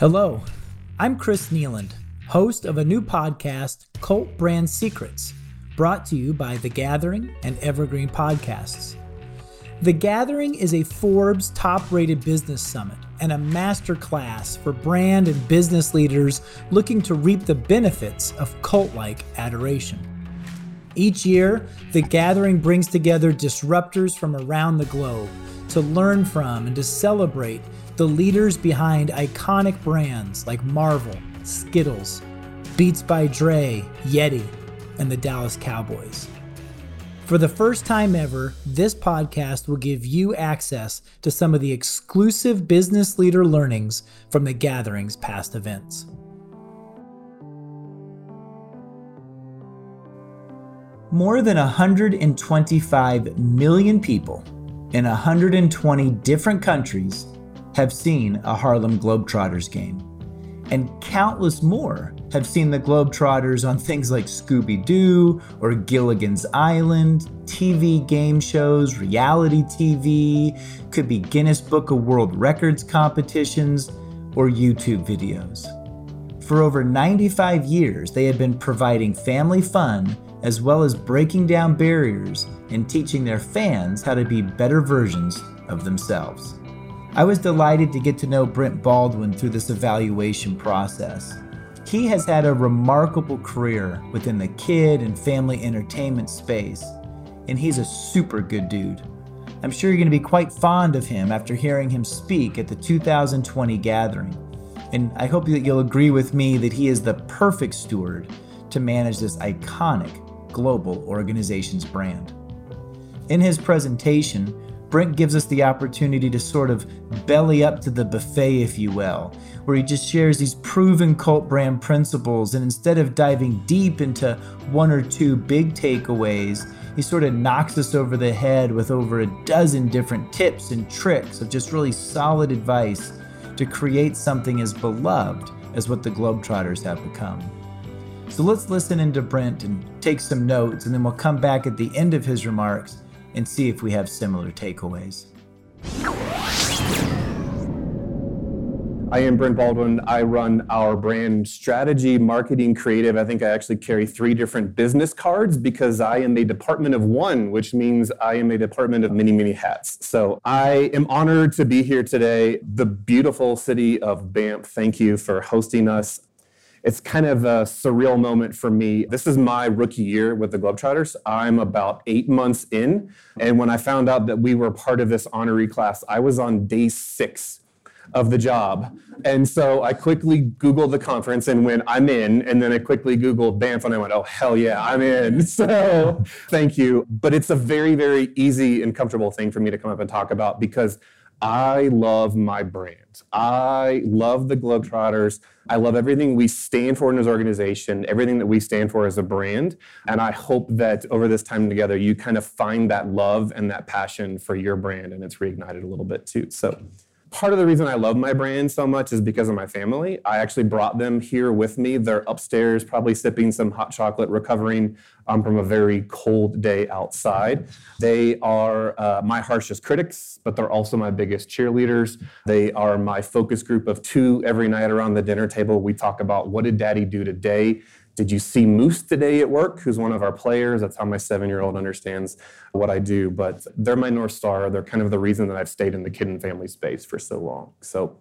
Hello, I'm Chris Nealand, host of a new podcast, Cult Brand Secrets, brought to you by The Gathering and Evergreen Podcasts. The Gathering is a Forbes top rated business summit and a masterclass for brand and business leaders looking to reap the benefits of cult like adoration. Each year, The Gathering brings together disruptors from around the globe to learn from and to celebrate the leaders behind iconic brands like Marvel, Skittles, Beats by Dre, Yeti, and the Dallas Cowboys. For the first time ever, this podcast will give you access to some of the exclusive business leader learnings from the gathering's past events. More than 125 million people in 120 different countries have seen a Harlem Globetrotters game, and countless more have seen the Globetrotters on things like Scooby Doo or Gilligan's Island, TV game shows, reality TV, could be Guinness Book of World Records competitions, or YouTube videos. For over 95 years, they have been providing family fun as well as breaking down barriers and teaching their fans how to be better versions of themselves. I was delighted to get to know Brent Baldwin through this evaluation process. He has had a remarkable career within the kid and family entertainment space, and he's a super good dude. I'm sure you're going to be quite fond of him after hearing him speak at the 2020 gathering. And I hope that you'll agree with me that he is the perfect steward to manage this iconic global organization's brand. In his presentation, Brent gives us the opportunity to sort of belly up to the buffet, if you will, where he just shares these proven cult brand principles. And instead of diving deep into one or two big takeaways, he sort of knocks us over the head with over a dozen different tips and tricks of just really solid advice to create something as beloved as what the Globetrotters have become. So let's listen into Brent and take some notes, and then we'll come back at the end of his remarks and see if we have similar takeaways. I am Brent Baldwin. I run our brand strategy, marketing, creative. I think I actually carry three different business cards because I am a department of one, which means I am a department of many, many hats. So I am honored to be here today. The beautiful city of Banff, thank you for hosting us it's kind of a surreal moment for me. This is my rookie year with the Globetrotters. I'm about eight months in. And when I found out that we were part of this honoree class, I was on day six of the job. And so I quickly Googled the conference and when I'm in, and then I quickly Googled Banff and I went, oh, hell yeah, I'm in. So thank you. But it's a very, very easy and comfortable thing for me to come up and talk about because I love my brand. I love the Globetrotters. I love everything we stand for in this organization, everything that we stand for as a brand. And I hope that over this time together, you kind of find that love and that passion for your brand and it's reignited a little bit too. So part of the reason I love my brand so much is because of my family. I actually brought them here with me. They're upstairs, probably sipping some hot chocolate, recovering um, from a very cold day outside. They are uh, my harshest critics, but they're also my biggest cheerleaders. They are my focus group of two every night around the dinner table. We talk about what did daddy do today? Did you see Moose today at work, who's one of our players? That's how my seven year old understands what I do. But they're my North Star. They're kind of the reason that I've stayed in the kid and family space for so long. So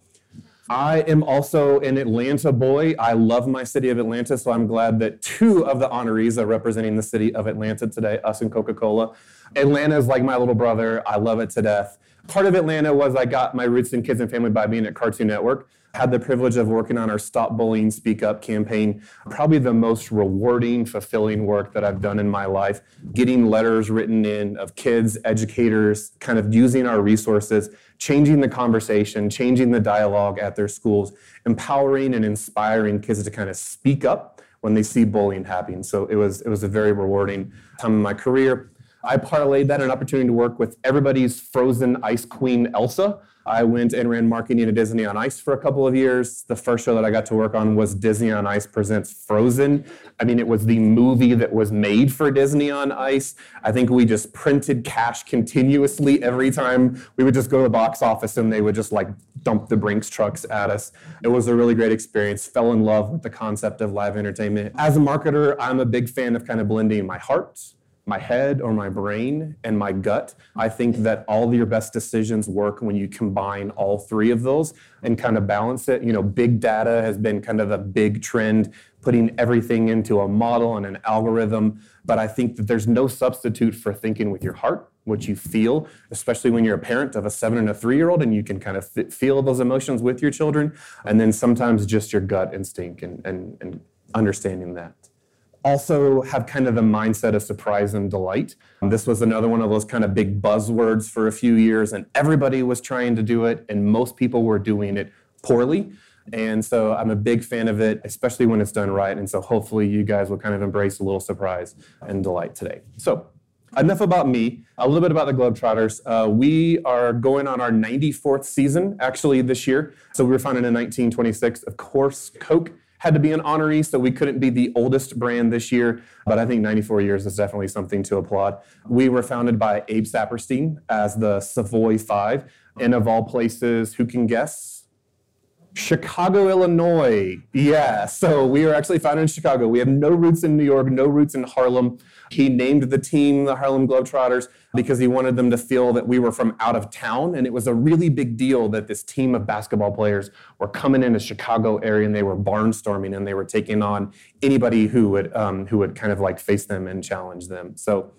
I am also an Atlanta boy. I love my city of Atlanta, so I'm glad that two of the honorees are representing the city of Atlanta today, us and Coca Cola. Atlanta is like my little brother. I love it to death. Part of Atlanta was I got my roots in kids and family by being at Cartoon Network had the privilege of working on our Stop Bullying Speak Up campaign. Probably the most rewarding, fulfilling work that I've done in my life. Getting letters written in of kids, educators, kind of using our resources, changing the conversation, changing the dialogue at their schools, empowering and inspiring kids to kind of speak up when they see bullying happening. So it was it was a very rewarding time in my career. I parlayed that an opportunity to work with everybody's frozen ice queen, Elsa. I went and ran marketing at Disney on Ice for a couple of years. The first show that I got to work on was Disney on Ice Presents Frozen. I mean, it was the movie that was made for Disney on Ice. I think we just printed cash continuously every time we would just go to the box office and they would just like dump the Brinks trucks at us. It was a really great experience. Fell in love with the concept of live entertainment. As a marketer, I'm a big fan of kind of blending my heart my head or my brain and my gut. I think that all of your best decisions work when you combine all three of those and kind of balance it. You know, big data has been kind of the big trend, putting everything into a model and an algorithm. But I think that there's no substitute for thinking with your heart, what you feel, especially when you're a parent of a seven and a three year old and you can kind of feel those emotions with your children. And then sometimes just your gut instinct and, and, and understanding that also have kind of the mindset of surprise and delight. This was another one of those kind of big buzzwords for a few years, and everybody was trying to do it, and most people were doing it poorly. And so I'm a big fan of it, especially when it's done right. And so hopefully you guys will kind of embrace a little surprise and delight today. So enough about me. A little bit about the Globetrotters. Uh, we are going on our 94th season actually this year. So we were founded in 1926. Of course, Coke had to be an honoree, so we couldn't be the oldest brand this year. But I think 94 years is definitely something to applaud. We were founded by Abe Saperstein as the Savoy Five. And of all places, who can guess? Chicago, Illinois. Yeah, so we are actually founded in Chicago. We have no roots in New York, no roots in Harlem. He named the team the Harlem Globetrotters because he wanted them to feel that we were from out of town. And it was a really big deal that this team of basketball players were coming into Chicago area and they were barnstorming and they were taking on anybody who would um, who would kind of like face them and challenge them. So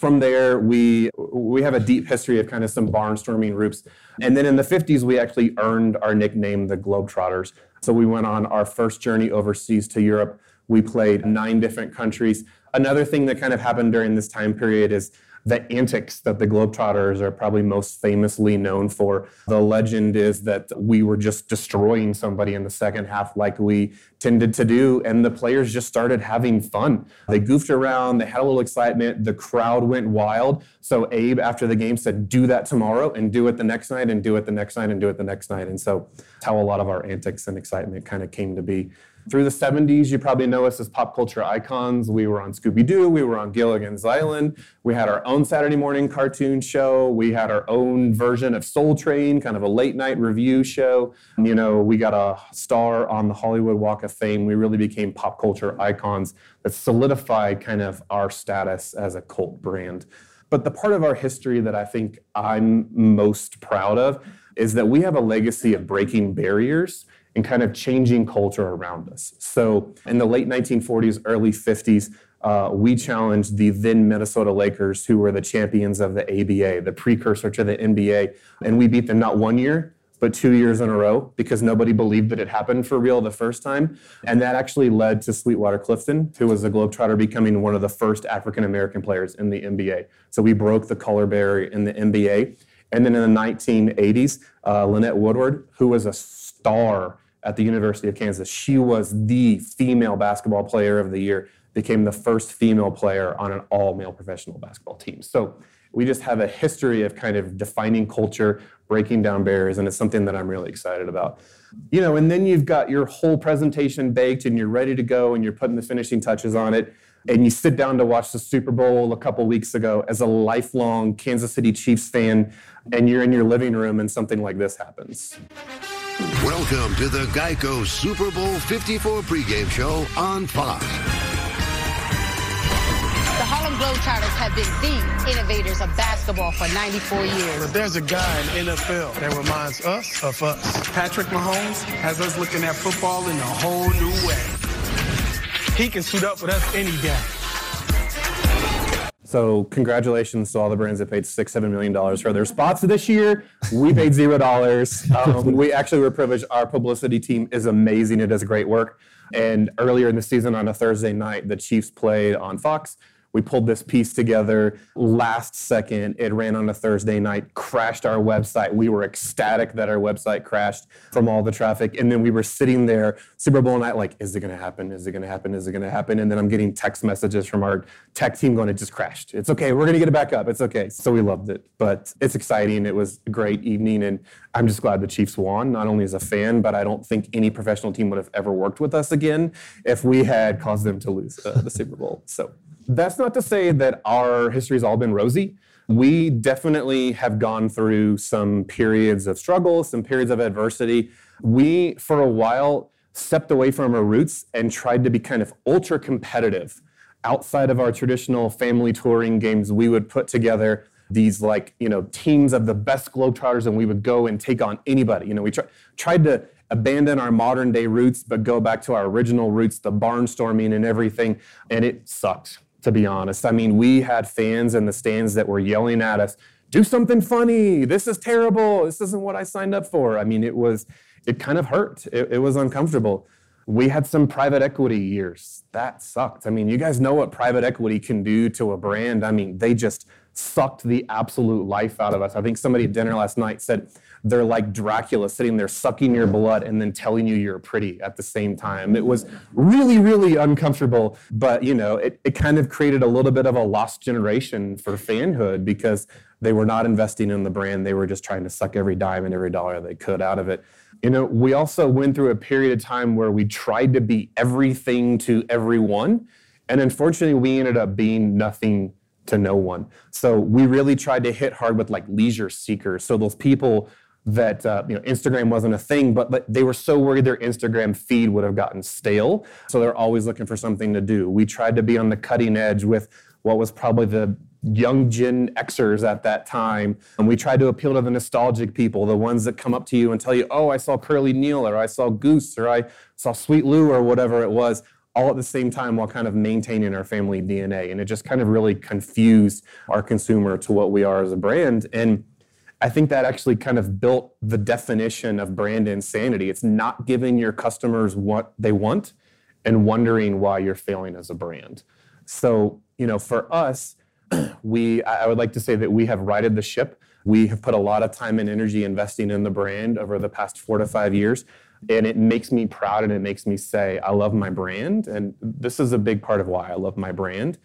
from there, we we have a deep history of kind of some barnstorming groups. And then in the 50s, we actually earned our nickname, the Globetrotters. So we went on our first journey overseas to Europe. We played nine different countries. Another thing that kind of happened during this time period is the antics that the Globetrotters are probably most famously known for. The legend is that we were just destroying somebody in the second half, like we tended to do, and the players just started having fun. They goofed around, they had a little excitement, the crowd went wild. So Abe, after the game, said, Do that tomorrow, and do it the next night, and do it the next night, and do it the next night. And so that's how a lot of our antics and excitement kind of came to be. Through the 70s, you probably know us as pop culture icons. We were on Scooby Doo, we were on Gilligan's Island, we had our own Saturday morning cartoon show, we had our own version of Soul Train, kind of a late night review show. You know, we got a star on the Hollywood Walk of Fame. We really became pop culture icons that solidified kind of our status as a cult brand. But the part of our history that I think I'm most proud of is that we have a legacy of breaking barriers and kind of changing culture around us. So in the late 1940s, early 50s, uh, we challenged the then Minnesota Lakers, who were the champions of the ABA, the precursor to the NBA, and we beat them not one year, but two years in a row because nobody believed that it happened for real the first time. And that actually led to Sweetwater Clifton, who was a Globetrotter, becoming one of the first African American players in the NBA. So we broke the color barrier in the NBA. And then in the 1980s, uh, Lynette Woodard, who was a star at the University of Kansas. She was the female basketball player of the year, became the first female player on an all male professional basketball team. So we just have a history of kind of defining culture, breaking down barriers, and it's something that I'm really excited about. You know, and then you've got your whole presentation baked and you're ready to go and you're putting the finishing touches on it. And you sit down to watch the Super Bowl a couple weeks ago as a lifelong Kansas City Chiefs fan, and you're in your living room and something like this happens. Welcome to the Geico Super Bowl 54 pregame show on Fox. The Harlem Globetrotters have been the innovators of basketball for 94 years. But there's a guy in NFL that reminds us of us. Patrick Mahomes has us looking at football in a whole new way. He can suit up with us any day. So congratulations to all the brands that paid six, seven million dollars for their spots this year. We paid zero dollars. Um, we actually were privileged. Our publicity team is amazing. It does great work. And earlier in the season, on a Thursday night, the Chiefs played on Fox. We pulled this piece together last second. It ran on a Thursday night, crashed our website. We were ecstatic that our website crashed from all the traffic. And then we were sitting there, Super Bowl night, like, is it going to happen? Is it going to happen? Is it going to happen? And then I'm getting text messages from our tech team going, it just crashed. It's okay. We're going to get it back up. It's okay. So we loved it. But it's exciting. It was a great evening. And I'm just glad the Chiefs won, not only as a fan, but I don't think any professional team would have ever worked with us again if we had caused them to lose uh, the Super Bowl. So that's not to say that our history has all been rosy. We definitely have gone through some periods of struggle, some periods of adversity. We, for a while, stepped away from our roots and tried to be kind of ultra competitive. Outside of our traditional family touring games, we would put together these like you know teams of the best globetrotters and we would go and take on anybody you know we try, tried to abandon our modern day roots but go back to our original roots the barnstorming and everything and it sucked to be honest. I mean, we had fans in the stands that were yelling at us, do something funny. This is terrible. This isn't what I signed up for. I mean, it was, it kind of hurt. It, it was uncomfortable. We had some private equity years. That sucked. I mean, you guys know what private equity can do to a brand. I mean, they just sucked the absolute life out of us. I think somebody at dinner last night said they're like Dracula sitting there sucking your blood and then telling you you're pretty at the same time. It was really, really uncomfortable, but you know, it, it kind of created a little bit of a lost generation for fanhood because they were not investing in the brand. They were just trying to suck every dime and every dollar they could out of it. You know, we also went through a period of time where we tried to be everything to everyone. And unfortunately, we ended up being nothing to no one. So we really tried to hit hard with like leisure seekers. So those people that uh, you know Instagram wasn't a thing, but, but they were so worried their Instagram feed would have gotten stale. So they're always looking for something to do. We tried to be on the cutting edge with what was probably the young Gen Xers at that time. And we tried to appeal to the nostalgic people, the ones that come up to you and tell you, oh, I saw Curly Neal or I saw Goose or I saw Sweet Lou or whatever it was all at the same time while kind of maintaining our family DNA. And it just kind of really confused our consumer to what we are as a brand. And I think that actually kind of built the definition of brand insanity. It's not giving your customers what they want and wondering why you're failing as a brand. So, you know, for us, we I would like to say that we have righted the ship. We have put a lot of time and energy investing in the brand over the past 4 to 5 years and it makes me proud and it makes me say I love my brand and this is a big part of why I love my brand.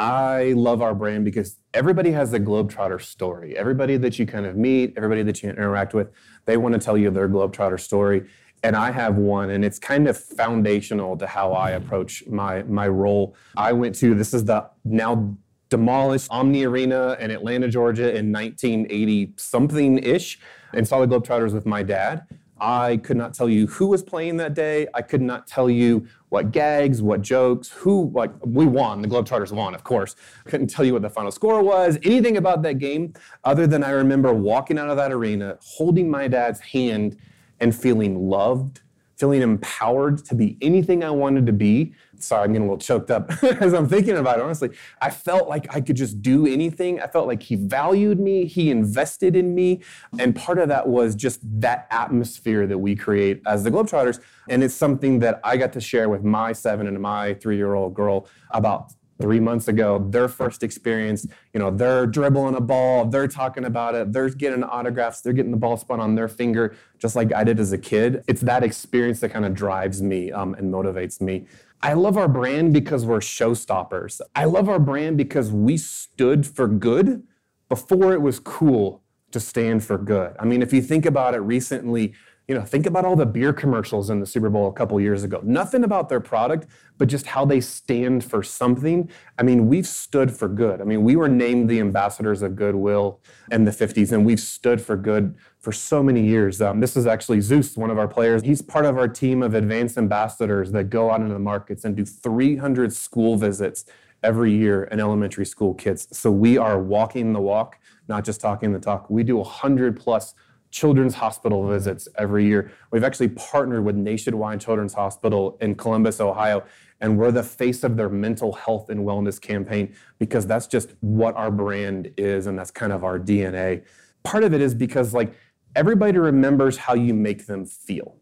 I love our brand because everybody has a Globetrotter story. Everybody that you kind of meet, everybody that you interact with, they want to tell you their Globetrotter story. And I have one, and it's kind of foundational to how I approach my my role. I went to this is the now demolished Omni Arena in Atlanta, Georgia in 1980 something ish, and saw the Globetrotters with my dad. I could not tell you who was playing that day. I could not tell you what gags, what jokes, who, like, we won. The Globetrotters won, of course. Couldn't tell you what the final score was, anything about that game, other than I remember walking out of that arena, holding my dad's hand, and feeling loved, feeling empowered to be anything I wanted to be sorry, I'm getting a little choked up as I'm thinking about it. Honestly, I felt like I could just do anything. I felt like he valued me, he invested in me. And part of that was just that atmosphere that we create as the Globetrotters. And it's something that I got to share with my seven and my three year old girl about three months ago, their first experience, you know, they're dribbling a ball, they're talking about it, they're getting autographs, they're getting the ball spun on their finger, just like I did as a kid. It's that experience that kind of drives me um, and motivates me. I love our brand because we're showstoppers. I love our brand because we stood for good before it was cool to stand for good. I mean, if you think about it recently, you know, think about all the beer commercials in the Super Bowl a couple years ago. Nothing about their product, but just how they stand for something. I mean, we've stood for good. I mean, we were named the ambassadors of goodwill in the 50s, and we've stood for good for so many years. Um, this is actually Zeus, one of our players. He's part of our team of advanced ambassadors that go out into the markets and do 300 school visits every year in elementary school kids. So we are walking the walk, not just talking the talk. We do 100 plus children's hospital visits every year. We've actually partnered with Nationwide Children's Hospital in Columbus, Ohio, and we're the face of their mental health and wellness campaign because that's just what our brand is and that's kind of our DNA. Part of it is because like everybody remembers how you make them feel.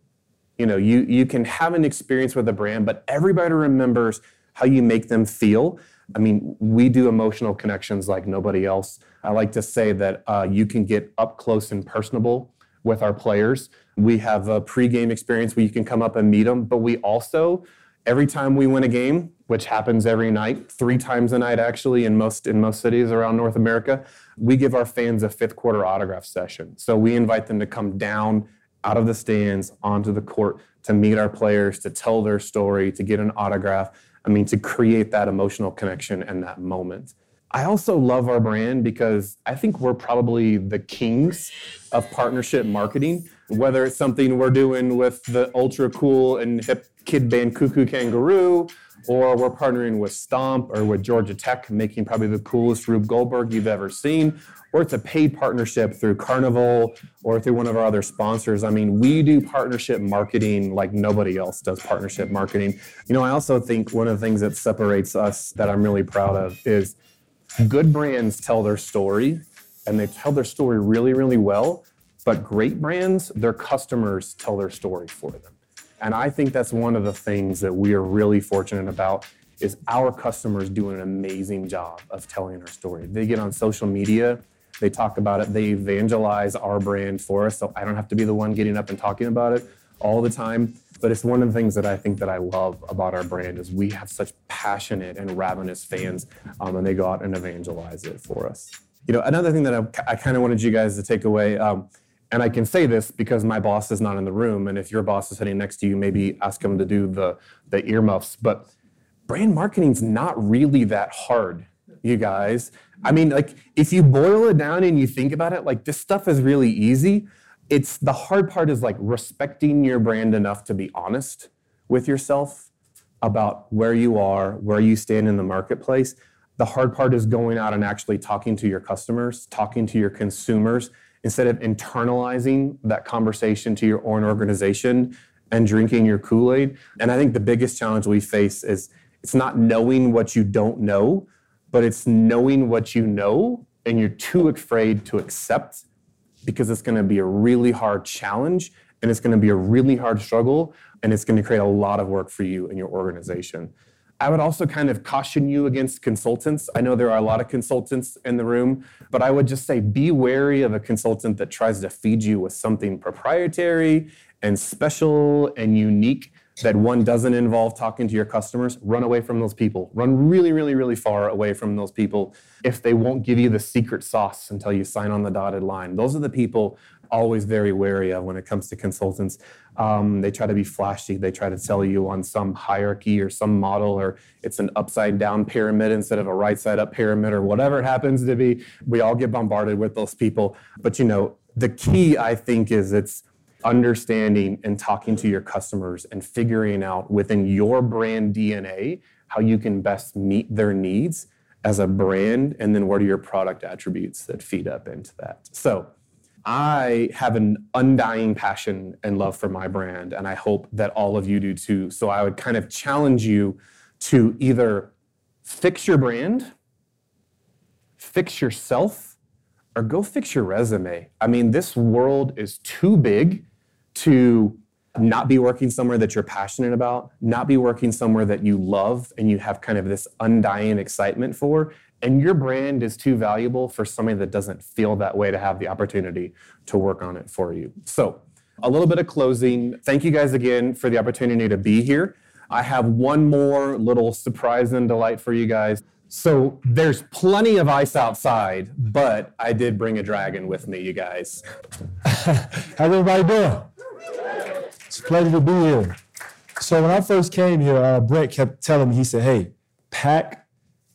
You know, you you can have an experience with a brand, but everybody remembers how you make them feel. I mean, we do emotional connections like nobody else. I like to say that uh, you can get up close and personable with our players. We have a pregame experience where you can come up and meet them, but we also, every time we win a game, which happens every night, three times a night actually in most in most cities around North America, we give our fans a fifth quarter autograph session. So we invite them to come down out of the stands onto the court to meet our players, to tell their story, to get an autograph. I mean, to create that emotional connection and that moment. I also love our brand because I think we're probably the kings of partnership marketing. Whether it's something we're doing with the ultra cool and hip kid band Cuckoo Koo Kanga Roo, or we're partnering with Stomp or with Georgia Tech, making probably the coolest Rube Goldberg you've ever seen, or it's a paid partnership through Carnival or through one of our other sponsors. I mean, we do partnership marketing like nobody else does partnership marketing. You know, I also think one of the things that separates us that I'm really proud of is good brands tell their story and they tell their story really, really well. But great brands, their customers tell their story for them. And I think that's one of the things that we are really fortunate about is our customers do an amazing job of telling our story. They get on social media, they talk about it, they evangelize our brand for us. So I don't have to be the one getting up and talking about it all the time. But it's one of the things that I think that I love about our brand is we have such passionate and ravenous fans, um, and they go out and evangelize it for us. You know, another thing that I, I kind of wanted you guys to take away. Um, and I can say this because my boss is not in the room, and if your boss is sitting next to you, maybe ask him to do the the earmuffs. But brand marketing's not really that hard, you guys. I mean, like if you boil it down and you think about it, like this stuff is really easy. It's the hard part is like respecting your brand enough to be honest with yourself about where you are, where you stand in the marketplace. The hard part is going out and actually talking to your customers, talking to your consumers instead of internalizing that conversation to your own organization and drinking your Kool Aid. And I think the biggest challenge we face is it's not knowing what you don't know, but it's knowing what you know and you're too afraid to accept because it's going to be a really hard challenge and it's going to be a really hard struggle and it's going to create a lot of work for you and your organization. I would also kind of caution you against consultants. I know there are a lot of consultants in the room, but I would just say be wary of a consultant that tries to feed you with something proprietary and special and unique that one doesn't involve talking to your customers. Run away from those people. Run really, really, really far away from those people if they won't give you the secret sauce until you sign on the dotted line. Those are the people always very wary of when it comes to consultants. Um, they try to be flashy. They try to sell you on some hierarchy or some model, or it's an upside down pyramid instead of a right side up pyramid, or whatever it happens to be. We all get bombarded with those people. But you know, the key I think is it's understanding and talking to your customers and figuring out within your brand DNA how you can best meet their needs as a brand, and then what are your product attributes that feed up into that. So I have an undying passion and love for my brand, and I hope that all of you do too. So I would kind of challenge you to either fix your brand, fix yourself, or go fix your resume. I mean, this world is too big to not be working somewhere that you're passionate about, not be working somewhere that you love and you have kind of this undying excitement for, and your brand is too valuable for somebody that doesn't feel that way to have the opportunity to work on it for you. So, a little bit of closing. Thank you guys again for the opportunity to be here. I have one more little surprise and delight for you guys. So, there's plenty of ice outside, but I did bring a dragon with me, you guys. How's everybody doing? It's a pleasure to be here. So, when I first came here, uh, Brett kept telling me, he said, hey, pack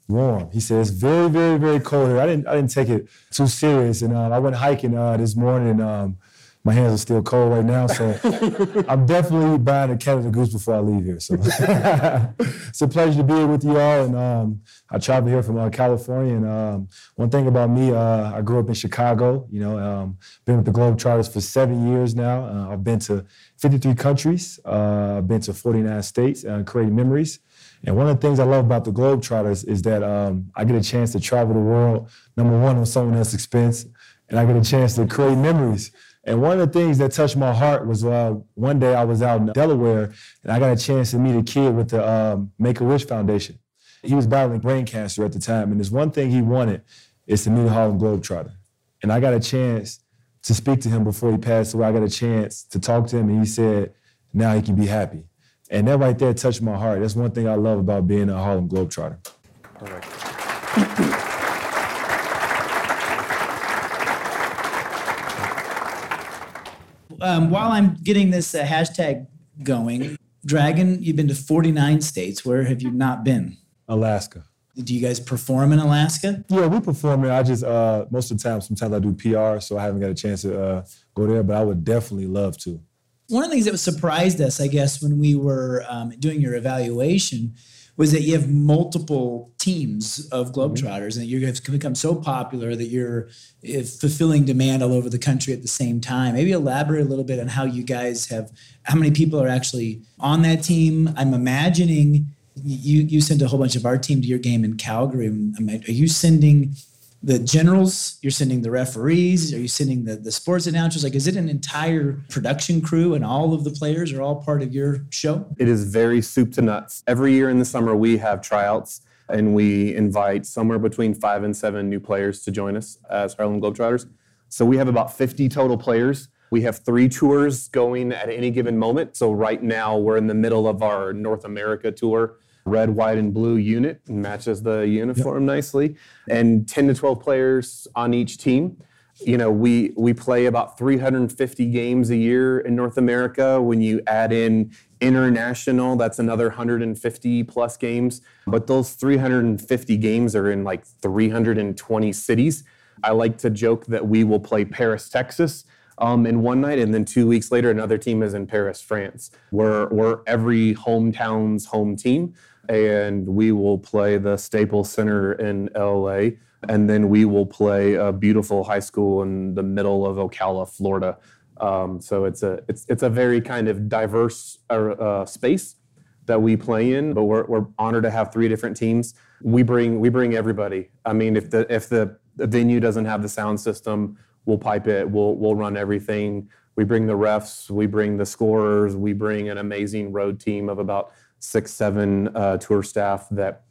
warm. He said it's very, very, very cold here. I didn't, I didn't take it too serious, and uh, I went hiking uh, this morning. And, um, my hands are still cold right now, so I'm definitely buying a Canada Goose before I leave here. So it's a pleasure to be here with you all. And um, I traveled here from uh, California. And um, one thing about me, uh, I grew up in Chicago. You know, um, been with the Globetrotters for seven years now. Uh, I've been to 53 countries. Uh, I've been to 49 states, uh, creating memories. And one of the things I love about the Globetrotters is that um, I get a chance to travel the world, number one, on someone else's expense, and I get a chance to create memories And one of the things that touched my heart was uh, one day I was out in Delaware and I got a chance to meet a kid with the um, Make a Wish Foundation. He was battling brain cancer at the time, and there's one thing he wanted is to meet a Harlem Globetrotter. And I got a chance to speak to him before he passed away. I got a chance to talk to him, and he said, now he can be happy. And that right there touched my heart. That's one thing I love about being a Harlem Globetrotter. Um, while I'm getting this uh, hashtag going, Dragon, you've been to 49 states. Where have you not been? Alaska. Do you guys perform in Alaska? Yeah, we perform there. I just uh, most of the time, sometimes I do PR, so I haven't got a chance to uh, go there. But I would definitely love to. One of the things that surprised us, I guess, when we were um, doing your evaluation was that you have multiple teams of Globetrotters and you have become so popular that you're uh, fulfilling demand all over the country at the same time. Maybe elaborate a little bit on how you guys have, how many people are actually on that team. I'm imagining you you sent a whole bunch of our team to your game in Calgary. Are you sending the generals? You're sending the referees? Are you sending the, the sports announcers? Like, is it an entire production crew and all of the players are all part of your show? It is very soup to nuts. Every year in the summer, we have tryouts and we invite somewhere between five and seven new players to join us as Harlem Globetrotters. So we have about 50 total players. We have three tours going at any given moment. So right now, we're in the middle of our North America tour red, white, and blue unit matches the uniform yep. nicely, and 10 to 12 players on each team. You know, we we play about 350 games a year in North America. When you add in international, that's another 150 plus games. But those 350 games are in like 320 cities. I like to joke that we will play Paris, Texas, um, in one night, and then two weeks later, another team is in Paris, France. We're, we're every hometown's home team and we will play the Staples Center in LA, and then we will play a beautiful high school in the middle of Ocala, Florida. Um, so it's a it's it's a very kind of diverse uh, uh, space that we play in, but we're, we're honored to have three different teams. We bring we bring everybody. I mean, if the if the, the venue doesn't have the sound system, we'll pipe it. We'll we'll run everything. We bring the refs. We bring the scorers. We bring an amazing road team of about six, seven uh, tour staff that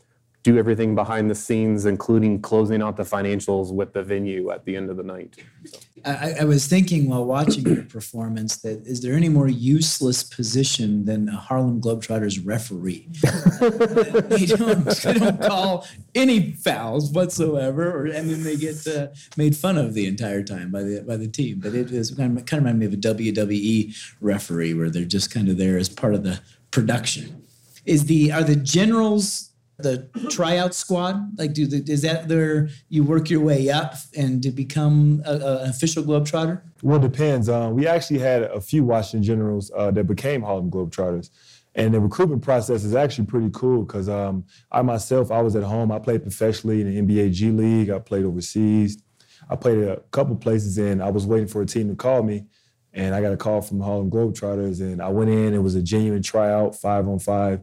do everything behind the scenes, including closing out the financials with the venue at the end of the night. So. I, I, was thinking while watching your performance that is there any more useless position than a Harlem Globetrotters referee? they, don't, they don't call any fouls whatsoever, or, and then they get uh, made fun of the entire time by the by the team. But it is kind of, kind of remind me of a WWE referee where they're just kind of there as part of the production is the are the generals the tryout squad? Like, do the, is that there? you work your way up and to become a, a, an official Globetrotter? Well, it depends. Uh, we actually had a few Washington Generals uh, that became Harlem Globetrotters. And the recruitment process is actually pretty cool because um, I myself, I was at home. I played professionally in the NBA G League. I played overseas. I played a couple places, and I was waiting for a team to call me. And I got a call from Harlem Globetrotters, and I went in. It was a genuine tryout, five on five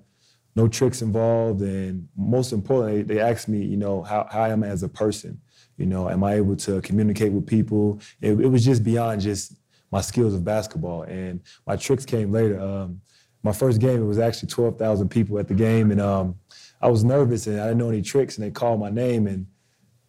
no tricks involved. And most importantly, they asked me, you know, how, how I am as a person. You know, am I able to communicate with people? It, it was just beyond just my skills of basketball. And my tricks came later. Um, my first game, it was actually 12,000 people at the game. And um, I was nervous and I didn't know any tricks. And they called my name and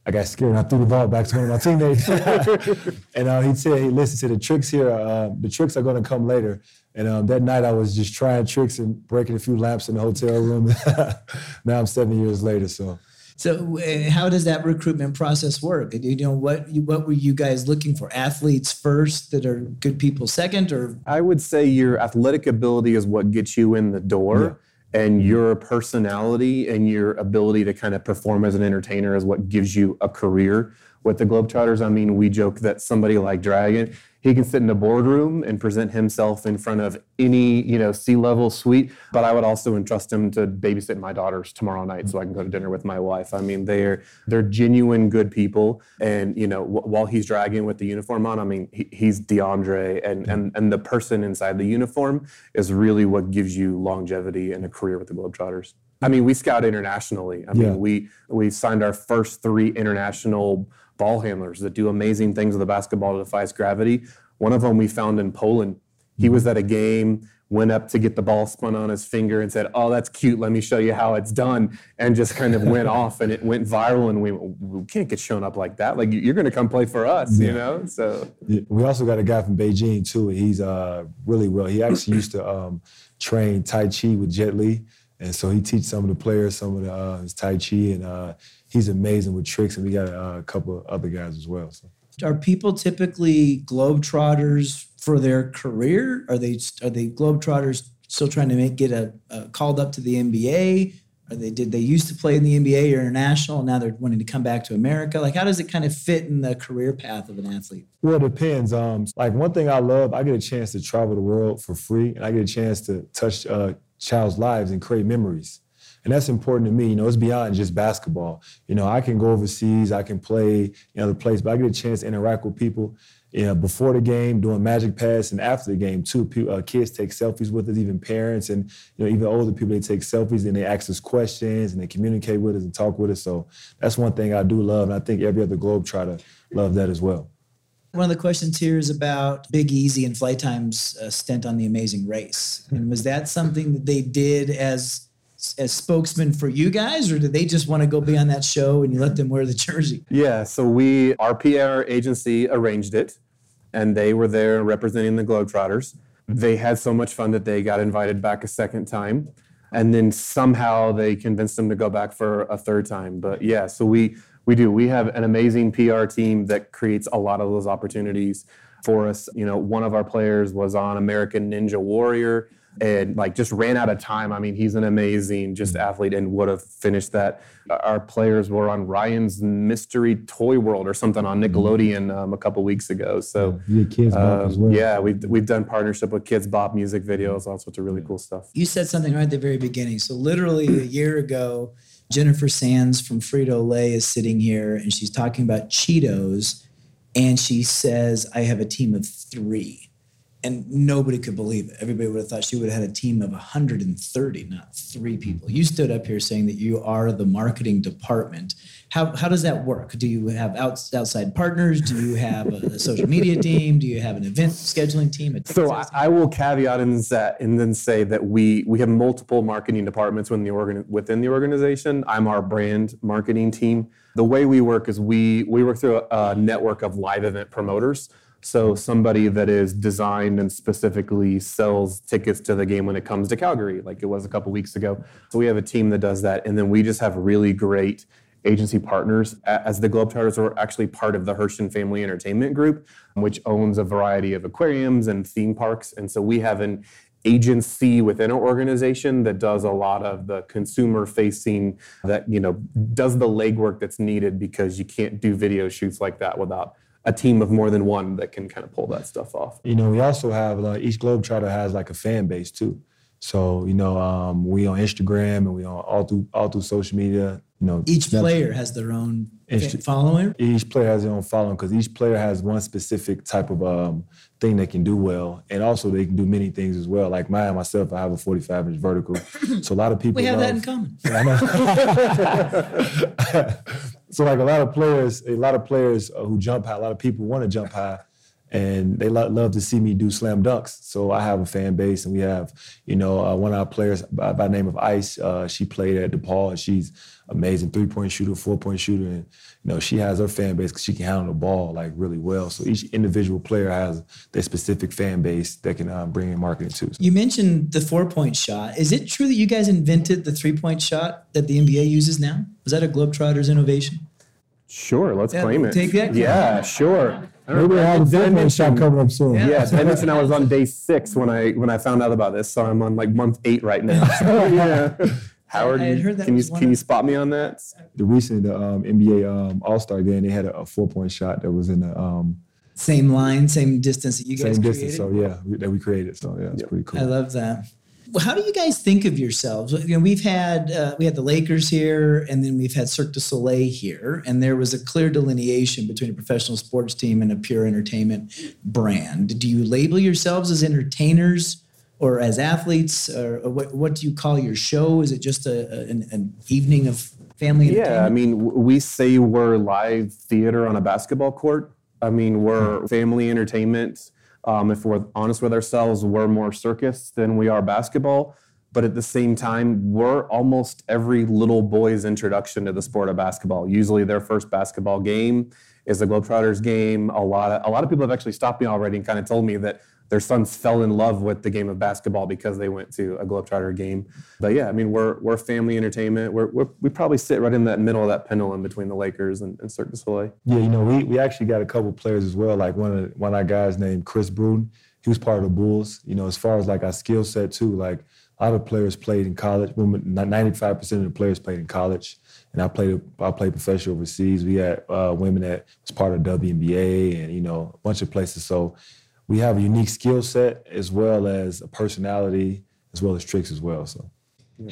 I got scared and I threw the ball back to one of my teammates. and uh, he said, hey, listen to the tricks here. Uh, the tricks are going to come later. And um, that night I was just trying tricks and breaking a few lamps in the hotel room. now I'm seven years later, so. So uh, how does that recruitment process work? You know, what what were you guys looking for? Athletes first that are good people second, or I would say your athletic ability is what gets you in the door. Yeah. And your personality and your ability to kind of perform as an entertainer is what gives you a career with the Globetrotters. I mean, we joke that somebody like Dragon, he can sit in a boardroom and present himself in front of any you know C-level suite. But I would also entrust him to babysit my daughters tomorrow night so I can go to dinner with my wife. I mean, they're they're genuine good people, and you know w- while he's dragging with the uniform on, I mean he, he's DeAndre, and and and the person inside the uniform is really what gives you longevity and a career with the Globetrotters. I mean, we scout internationally. I mean, yeah. we we signed our first three international ball handlers that do amazing things with the basketball that defies gravity. One of them we found in Poland. He was at a game, went up to get the ball spun on his finger and said, "Oh, that's cute. Let me show you how it's done," and just kind of went off, and it went viral. And we, we can't get shown up like that. Like you're going to come play for us, you know. So Yeah, We also got a guy from Beijing too. He's uh, really well. He actually used to um, train Tai Chi with Jet Li, and so he teaches some of the players some of the uh, his Tai Chi, and uh, he's amazing with tricks. And we got uh, a couple of other guys as well. So. Are people typically globetrotters for their career? Are they are they globetrotters still trying to make get a, a called up to the NBA? Are they did they used to play in the NBA or international? And now they're wanting to come back to America. Like, how does it kind of fit in the career path of an athlete? Well, it depends. Um, like one thing I love, I get a chance to travel the world for free, and I get a chance to touch uh, child's lives and create memories. And that's important to me. You know, it's beyond just basketball. You know, I can go overseas, I can play in other places, but I get a chance to interact with people. You know, before the game, doing magic pass, and after the game too. Pe- uh, kids take selfies with us, even parents, and you know, even older people. They take selfies and they ask us questions and they communicate with us and talk with us. So that's one thing I do love, and I think every other globe try to love that as well. One of the questions here is about Big Easy and Flight Time's uh, stint on the Amazing Race. And was that something that they did as as spokesman for you guys, or did they just want to go be on that show and you let them wear the jersey? Yeah, so we, our PR agency arranged it, and they were there representing the Globetrotters. They had so much fun that they got invited back a second time. And then somehow they convinced them to go back for a third time. But yeah, so we, we do. We have an amazing PR team that creates a lot of those opportunities for us. You know, one of our players was on American Ninja Warrior and like just ran out of time. I mean, he's an amazing just athlete and would have finished that. Our players were on Ryan's Mystery Toy World or something on Nickelodeon um, a couple weeks ago. So Yeah, Kidz Bop as um, well. yeah, we've we've done partnership with Kidz Bop music videos, all sorts of really cool stuff. You said something right at the very beginning. So literally a year ago, Jennifer Saenz from Frito Lay is sitting here and she's talking about Cheetos, and she says, "I have a team of three. And nobody could believe it. Everybody would have thought she would have had a team of 130, not three people. You stood up here saying that you are the marketing department. How, how does that work? Do you have outs outside partners? Do you have a, a social media team? Do you have an event scheduling team? So I, I will caveat and that and then say that we we have multiple marketing departments within the organ, within the organization. I'm our brand marketing team. The way we work is we we work through a, a network of live event promoters. So somebody that is designed and specifically sells tickets to the game when it comes to Calgary, like it was a couple weeks ago. So we have a team that does that, and then we just have really great agency partners. As the Globetrotters are actually part of the Herschend Family Entertainment Group, which owns a variety of aquariums and theme parks. And so we have an agency within our organization that does a lot of the consumer facing that you know does the legwork that's needed because you can't do video shoots like that without a team of more than one that can kind of pull that stuff off You know, we also have like each Globetrotter has like a fan base too. So you know, um, we on Instagram and we on all through all through social media. You know, Each Snapchat. player has their own Inst- follower. Each player has their own following because each player has one specific type of um, thing they can do well, and also they can do many things as well. Like mine, myself, I have a 45 inch vertical, so a lot of people We have that in common. So like a lot of players, a lot of players uh, who jump high, a lot of people want to jump high, and they lo- love to see me do slam dunks. So I have a fan base, and we have, you know, uh, one of our players by, by the name of Ice. Uh, she played at DePaul, and she's amazing three point shooter, four point shooter, and you know she has her fan base because she can handle the ball like really well. So each individual player has their specific fan base that can uh, bring in marketing to. You mentioned the four point shot. Is it true that you guys invented the three point shot that the NBA uses now? Was that a Globetrotters innovation? sure let's Yeah, claim it take that claim. yeah sure Maybe I have a Did I shot coming up soon. Yes, I mentioned I was on day six when I when I found out about this, so I'm on like month eight right now. So, yeah, Howard, I had you- heard that can you was one can you spot me on that? the recent um, NBA um, All Star game, they had a, a four point shot that was in the um, Same line, same distance that you guys same created. distance. So yeah, we, that we created. So yeah, it's pretty cool. I love that. How do you guys think of yourselves? You know, we've had uh, we had the Lakers here, and then we've had Cirque du Soleil here, and there was a clear delineation between a professional sports team and a pure entertainment brand. Do you label yourselves as entertainers or as athletes, or, or what? What do you call your show? Is it just a, a- an, an evening of family entertainment? Yeah, I mean, we say we're live theater on a basketball court. I mean, we're family entertainment. Um, if we're honest with ourselves, we're more circus than we are basketball. But at the same time, we're almost every little boy's introduction to the sport of basketball. Usually, their first basketball game is a Globetrotters game. A lot of a lot of people have actually stopped me already and kind of told me that their sons fell in love with the game of basketball because they went to a Globetrotter game. But yeah, I mean, we're we're family entertainment. We're, we're we probably sit right in that middle of that pendulum between the Lakers and, and Cirque du Soleil. Yeah, you know, we, we actually got a couple players as well. Like one of one of our guys named Chris Bruden. He was part of the Bulls. You know, as far as like our skill set too, like a lot of players played in college. Ninety-five percent of the players played in college, and I played. I played professional overseas. We had uh, women that was part of WNBA, and you know, a bunch of places. So we have a unique skill set as well as a personality, as well as tricks as well. So.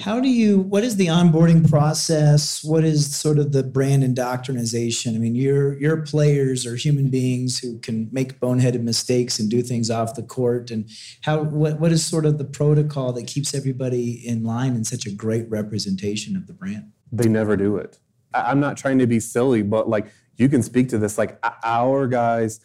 How do you, what is the onboarding process? What is sort of the brand indoctrination? I mean, your your players are human beings who can make boneheaded mistakes and do things off the court. And how what, what is sort of the protocol that keeps everybody in line and such a great representation of the brand? They never do it. I'm not trying to be silly, but like you can speak to this. Like our guys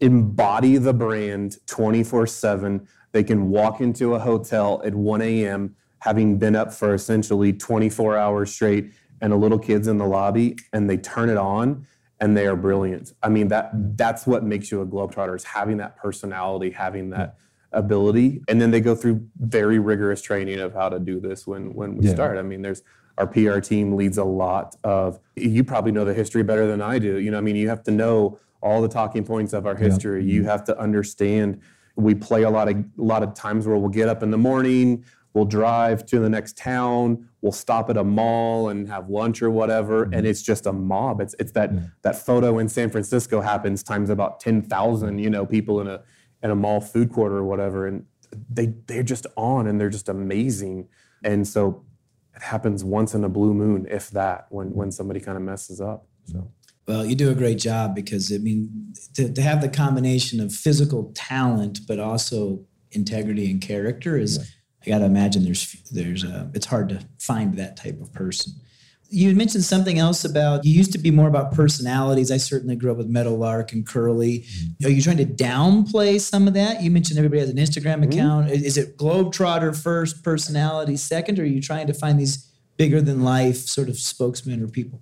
embody the brand 24 7. They can walk into a hotel at 1 a.m having been up for essentially 24 hours straight and a little kid's in the lobby and they turn it on and they are brilliant. I mean that that's what makes you a globetrotter is having that personality, having that ability, and then they go through very rigorous training of how to do this when when we yeah. start. I mean, there's our PR team leads a lot of. You probably know the history better than I do. You know, I mean, you have to know all the talking points of our history. Yeah. You have to understand. We play a lot of a lot of times where we'll get up in the morning We'll drive to the next town. We'll stop at a mall and have lunch or whatever, mm-hmm. and it's just a mob. It's it's that that photo in San Francisco happens times about ten thousand. You know, people in a in a mall food court or whatever, and they they're just on and they're just amazing. And so it happens once in a blue moon, if that, when when somebody kind of messes up. So. Well, you do a great job because I mean, to, to have the combination of physical talent, but also integrity and character is. Yeah I got to imagine there's there's a, it's hard to find that type of person. You mentioned something else about you used to be more about personalities. I certainly grew up with Meadowlark and Curly. Mm-hmm. Are you trying to downplay some of that? You mentioned everybody has an Instagram mm-hmm. account. Mm-hmm. Is it Globetrotter first, personality second, or are you trying to find these bigger than life sort of spokesmen or people?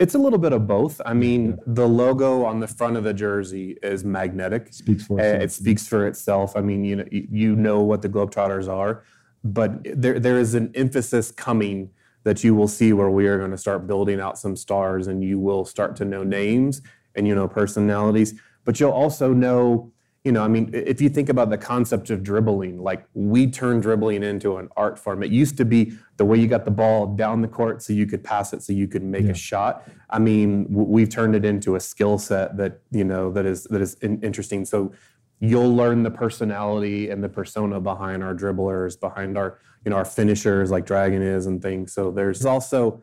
It's a little bit of both. I mean, the logo on the front of the jersey is magnetic. It speaks for eh, itself. It speaks for itself. I mean, you know, you know what the Globetrotters are, but there there is an emphasis coming that you will see where we are going to start building out some stars, and you will start to know names and you know personalities, but you'll also know you know, I mean, if you think about the concept of dribbling, like we turned dribbling into an art form. It used to be the way you got the ball down the court so you could pass it so you could make yeah. a shot. I mean, we've turned it into a skill set that, you know, that is that is interesting. So you'll learn the personality and the persona behind our dribblers, behind our, you know, our finishers like Dragon is and things. So there's also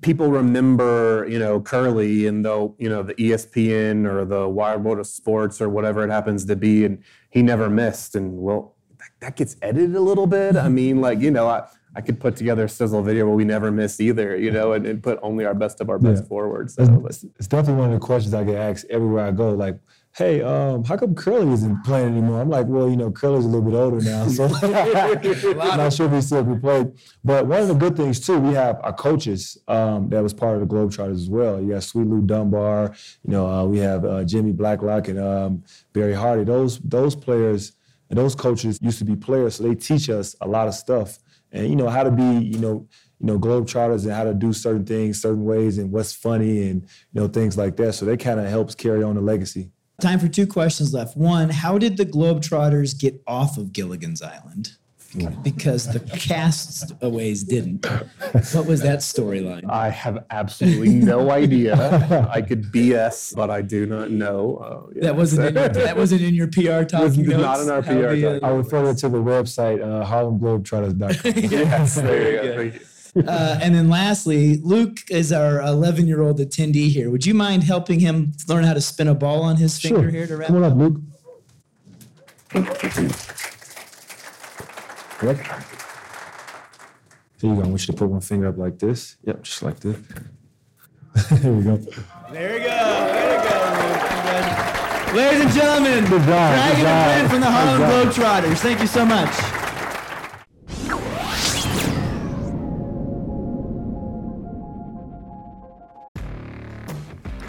people remember, you know, Curly and the, you know, the ESPN or the Wide World of Sports or whatever it happens to be, and he never missed. And well, that, that gets edited a little bit. I mean, like, you know, I, I could put together a sizzle video where we never miss either, you know, and, and put only our best of our best yeah. forward. So it's, it's, definitely one of the questions I get asked everywhere I go. Like, hey, um, how come Curly isn't playing anymore? I'm like, well, you know, Curly's a little bit older now, so I'm not sure if he still played. But one of the good things too, we have our coaches um, that was part of the Globetrotters as well. You got Sweet Lou Dunbar, you know, uh, we have uh, Jimmy Blacklock and um, Barry Hardy. Those those players and those coaches used to be players, so they teach us a lot of stuff and you know how to be, you know you know, Globetrotters and how to do certain things certain ways and what's funny and, you know, things like that. So that kind of helps carry on the legacy. Time for two questions left. One, how did the Globetrotters get off of Gilligan's Island? Because the castaways didn't. What was that storyline? I have absolutely no idea. I could BS, but I do not know. Uh, yeah. That wasn't in your, that wasn't in your PR talking notes. Not in our PR. Talking. I refer it to the website uh, HarlemGlobetrotters.com. yes, there you go. Uh, and then lastly, Luke is our 11 year old attendee here. Would you mind helping him learn how to spin a ball on his finger sure. here to wrap Come on up, Luke. Yep. There you go. I want you to put one finger up like this. Yep, just like this. there we go. There we go. There we go, Ladies and gentlemen, Good job, Dragon good job, and Brent from the Harlem. Globetrotters. Thank you so much.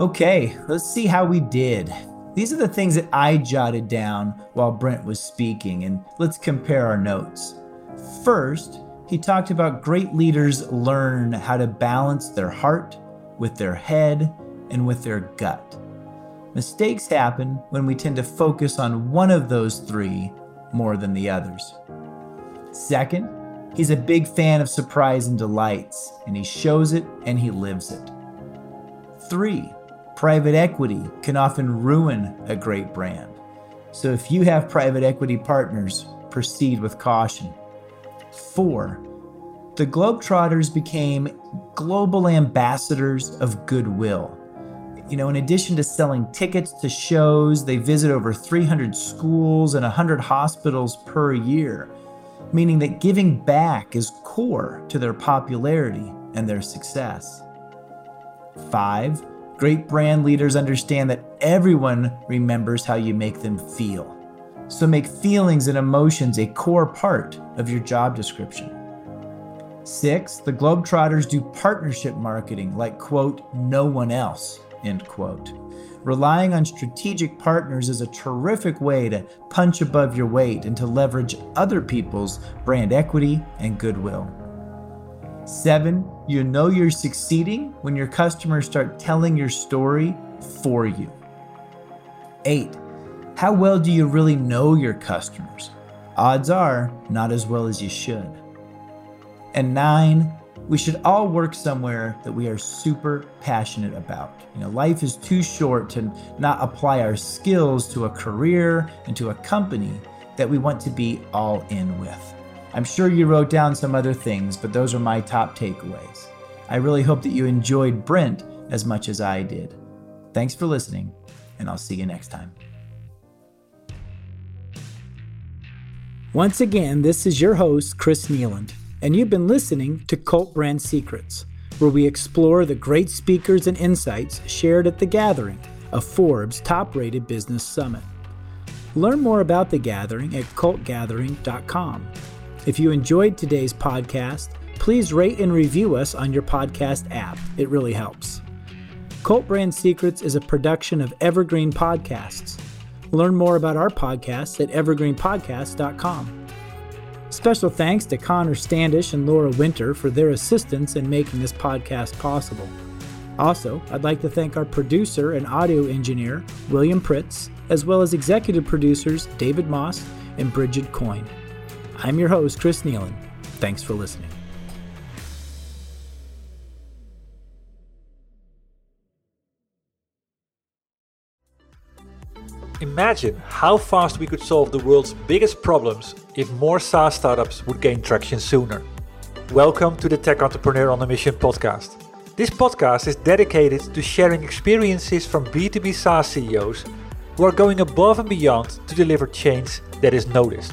Okay, let's see how we did. These are the things that I jotted down while Brent was speaking, and let's compare our notes. First, he talked about great leaders learn how to balance their heart with their head and with their gut. Mistakes happen when we tend to focus on one of those three more than the others. Second, he's a big fan of surprise and delights, and he shows it and he lives it. Three, private equity can often ruin a great brand. So if you have private equity partners, proceed with caution. Four, the Globetrotters became global ambassadors of goodwill. You know, in addition to selling tickets to shows, they visit over 300 schools and 100 hospitals per year, meaning that giving back is core to their popularity and their success. Five, great brand leaders understand that everyone remembers how you make them feel. So make feelings and emotions a core part of your job description. Six, the Globetrotters do partnership marketing like, quote, no one else, end quote. Relying on strategic partners is a terrific way to punch above your weight and to leverage other people's brand equity and goodwill. Seven, you know you're succeeding when your customers start telling your story for you. Eight, how well do you really know your customers? Odds are, not as well as you should. And nine, we should all work somewhere that we are super passionate about. You know, life is too short to not apply our skills to a career and to a company that we want to be all in with. I'm sure you wrote down some other things, but those are my top takeaways. I really hope that you enjoyed Brent as much as I did. Thanks for listening, and I'll see you next time. Once again, this is your host, Chris Nealand, and you've been listening to Cult Brand Secrets, where we explore the great speakers and insights shared at the gathering, a Forbes top rated business summit. Learn more about the gathering at cultgathering.com. If you enjoyed today's podcast, please rate and review us on your podcast app. It really helps. Cult Brand Secrets is a production of Evergreen Podcasts. Learn more about our podcasts at evergreenpodcast.com. Special thanks to Connor Standish and Laura Winter for their assistance in making this podcast possible. Also, I'd like to thank our producer and audio engineer, William Pritz, as well as executive producers David Moss and Bridget Coyne. I'm your host, Chris Nealon. Thanks for listening. Imagine how fast we could solve the world's biggest problems if more SaaS startups would gain traction sooner. Welcome to the Tech Entrepreneur on a Mission podcast. This podcast is dedicated to sharing experiences from B2B SaaS CEOs who are going above and beyond to deliver change that is noticed.